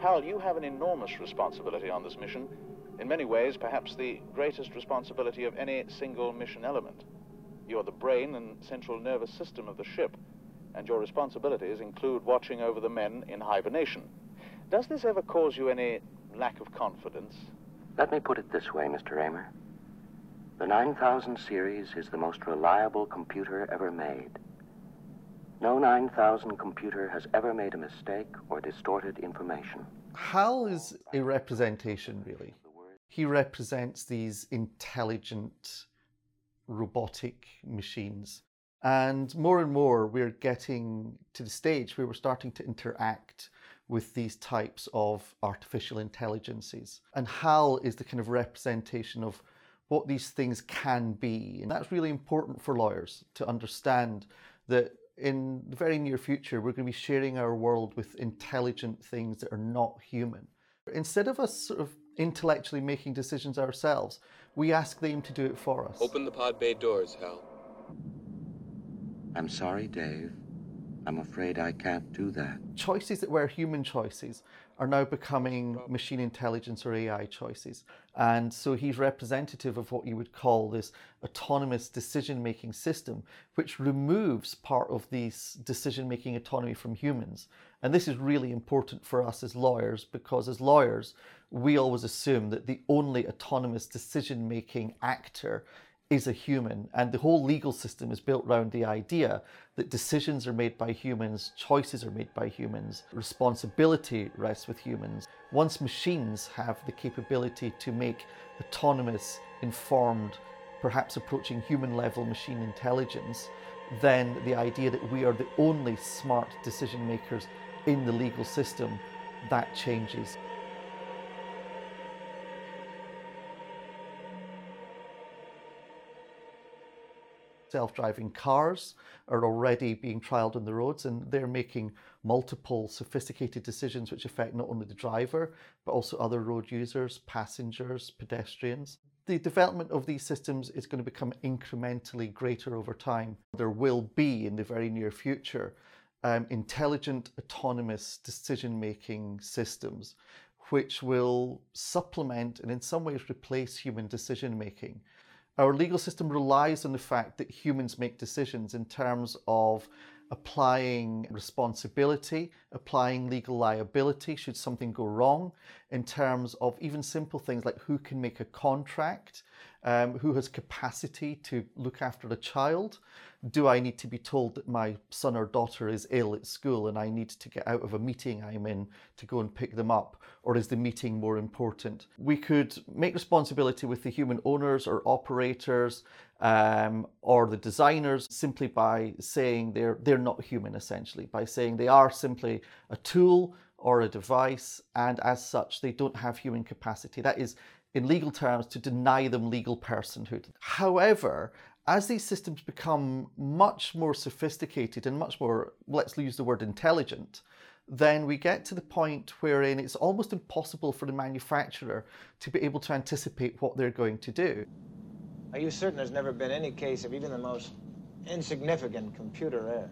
Hal, you have an enormous responsibility on this mission. In many ways, perhaps the greatest responsibility of any single mission element. You're the brain and central nervous system of the ship, and your responsibilities include watching over the men in hibernation. Does this ever cause you any lack of confidence? Let me put it this way, Mr. Amer. The 9000 series is the most reliable computer ever made. No 9000 computer has ever made a mistake or distorted information. Hal is a representation, really. He represents these intelligent robotic machines. And more and more, we're getting to the stage where we're starting to interact with these types of artificial intelligences. And HAL is the kind of representation of what these things can be. And that's really important for lawyers to understand that in the very near future, we're going to be sharing our world with intelligent things that are not human. Instead of us sort of intellectually making decisions ourselves, we ask them to do it for us. Open the pod bay doors, Hal. I'm sorry, Dave. I'm afraid I can't do that. Choices that were human choices are now becoming machine intelligence or AI choices. And so he's representative of what you would call this autonomous decision making system, which removes part of this decision making autonomy from humans. And this is really important for us as lawyers because, as lawyers, we always assume that the only autonomous decision making actor is a human. And the whole legal system is built around the idea that decisions are made by humans, choices are made by humans, responsibility rests with humans. Once machines have the capability to make autonomous, informed, perhaps approaching human level machine intelligence, then the idea that we are the only smart decision makers in the legal system, that changes. Self-driving cars are already being trialed on the roads and they're making multiple sophisticated decisions which affect not only the driver but also other road users, passengers, pedestrians. The development of these systems is going to become incrementally greater over time. There will be in the very near future um, intelligent autonomous decision-making systems which will supplement and in some ways replace human decision making. Our legal system relies on the fact that humans make decisions in terms of applying responsibility, applying legal liability should something go wrong, in terms of even simple things like who can make a contract, um, who has capacity to look after a child. Do I need to be told that my son or daughter is ill at school and I need to get out of a meeting I'm in to go and pick them up? Or is the meeting more important? We could make responsibility with the human owners or operators um, or the designers simply by saying they're, they're not human, essentially, by saying they are simply a tool or a device, and as such, they don't have human capacity. That is, in legal terms, to deny them legal personhood. However, as these systems become much more sophisticated and much more, let's use the word intelligent, then we get to the point wherein it's almost impossible for the manufacturer to be able to anticipate what they're going to do. Are you certain there's never been any case of even the most insignificant computer error?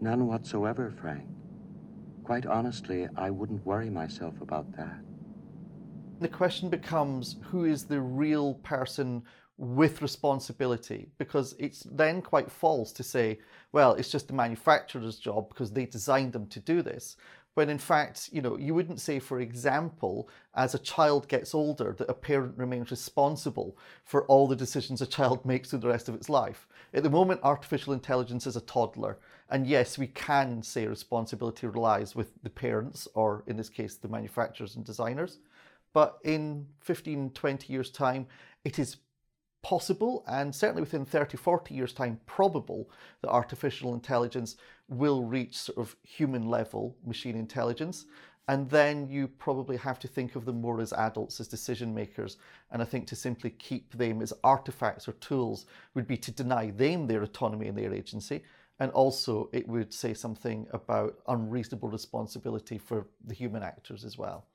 None whatsoever, Frank. Quite honestly, I wouldn't worry myself about that. The question becomes who is the real person with responsibility? Because it's then quite false to say, well, it's just the manufacturer's job because they designed them to do this. When in fact, you know, you wouldn't say, for example, as a child gets older, that a parent remains responsible for all the decisions a child makes through the rest of its life. At the moment, artificial intelligence is a toddler. And yes, we can say responsibility relies with the parents, or in this case, the manufacturers and designers. But in 15, 20 years' time, it is possible and certainly within 30, 40 years' time, probable that artificial intelligence will reach sort of human level machine intelligence. And then you probably have to think of them more as adults, as decision makers. And I think to simply keep them as artifacts or tools would be to deny them their autonomy and their agency. and also it would say something about unreasonable responsibility for the human actors as well.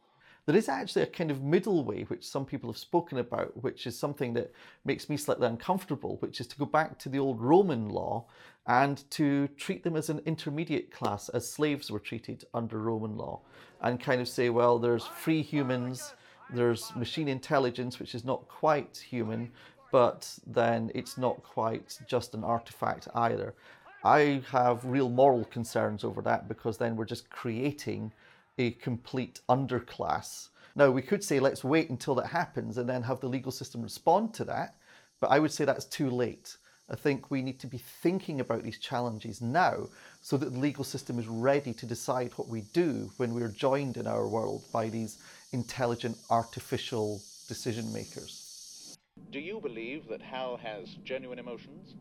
There is actually a kind of middle way, which some people have spoken about, which is something that makes me slightly uncomfortable, which is to go back to the old Roman law and to treat them as an intermediate class, as slaves were treated under Roman law, and kind of say, well, there's free humans, there's machine intelligence, which is not quite human, but then it's not quite just an artifact either. I have real moral concerns over that because then we're just creating a complete underclass. Now, we could say let's wait until that happens and then have the legal system respond to that, but I would say that's too late. I think we need to be thinking about these challenges now so that the legal system is ready to decide what we do when we're joined in our world by these intelligent artificial decision makers. Do you believe that Hal has genuine emotions?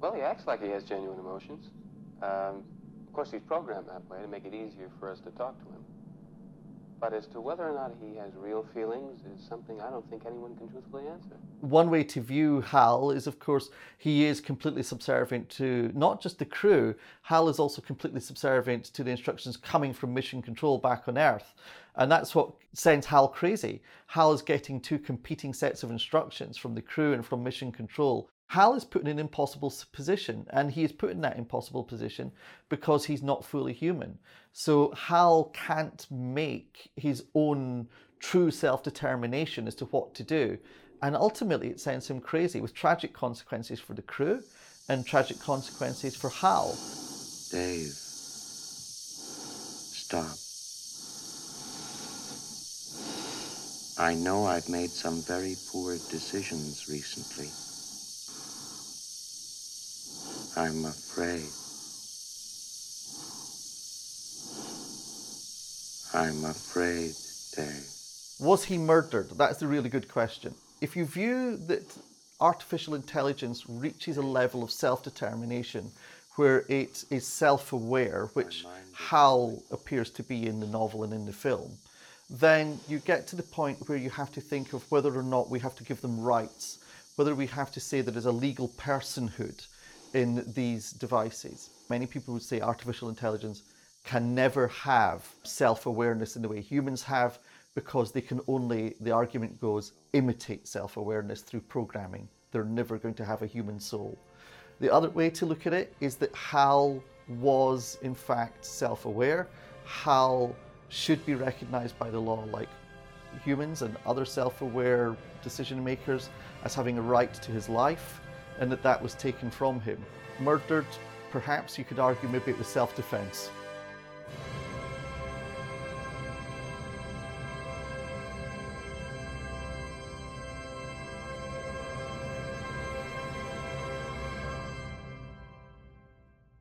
Well, he acts like he has genuine emotions. Um, of course, he's programmed that way to make it easier for us to talk to him. But as to whether or not he has real feelings is something I don't think anyone can truthfully answer. One way to view Hal is, of course, he is completely subservient to not just the crew, Hal is also completely subservient to the instructions coming from Mission Control back on Earth. And that's what sends Hal crazy. Hal is getting two competing sets of instructions from the crew and from Mission Control Hal is put in an impossible position, and he is put in that impossible position because he's not fully human. So Hal can't make his own true self determination as to what to do. And ultimately, it sends him crazy with tragic consequences for the crew and tragic consequences for Hal. Dave, stop. I know I've made some very poor decisions recently. I'm afraid. I'm afraid, Dave. Was he murdered? That's the really good question. If you view that artificial intelligence reaches a level of self determination where it is self aware, which Hal appears to be in the novel and in the film, then you get to the point where you have to think of whether or not we have to give them rights, whether we have to say that as a legal personhood in these devices. Many people would say artificial intelligence can never have self awareness in the way humans have because they can only, the argument goes, imitate self awareness through programming. They're never going to have a human soul. The other way to look at it is that HAL was, in fact, self aware. HAL should be recognized by the law like humans and other self aware decision makers as having a right to his life and that that was taken from him. Murdered, perhaps you could argue maybe it was self defense.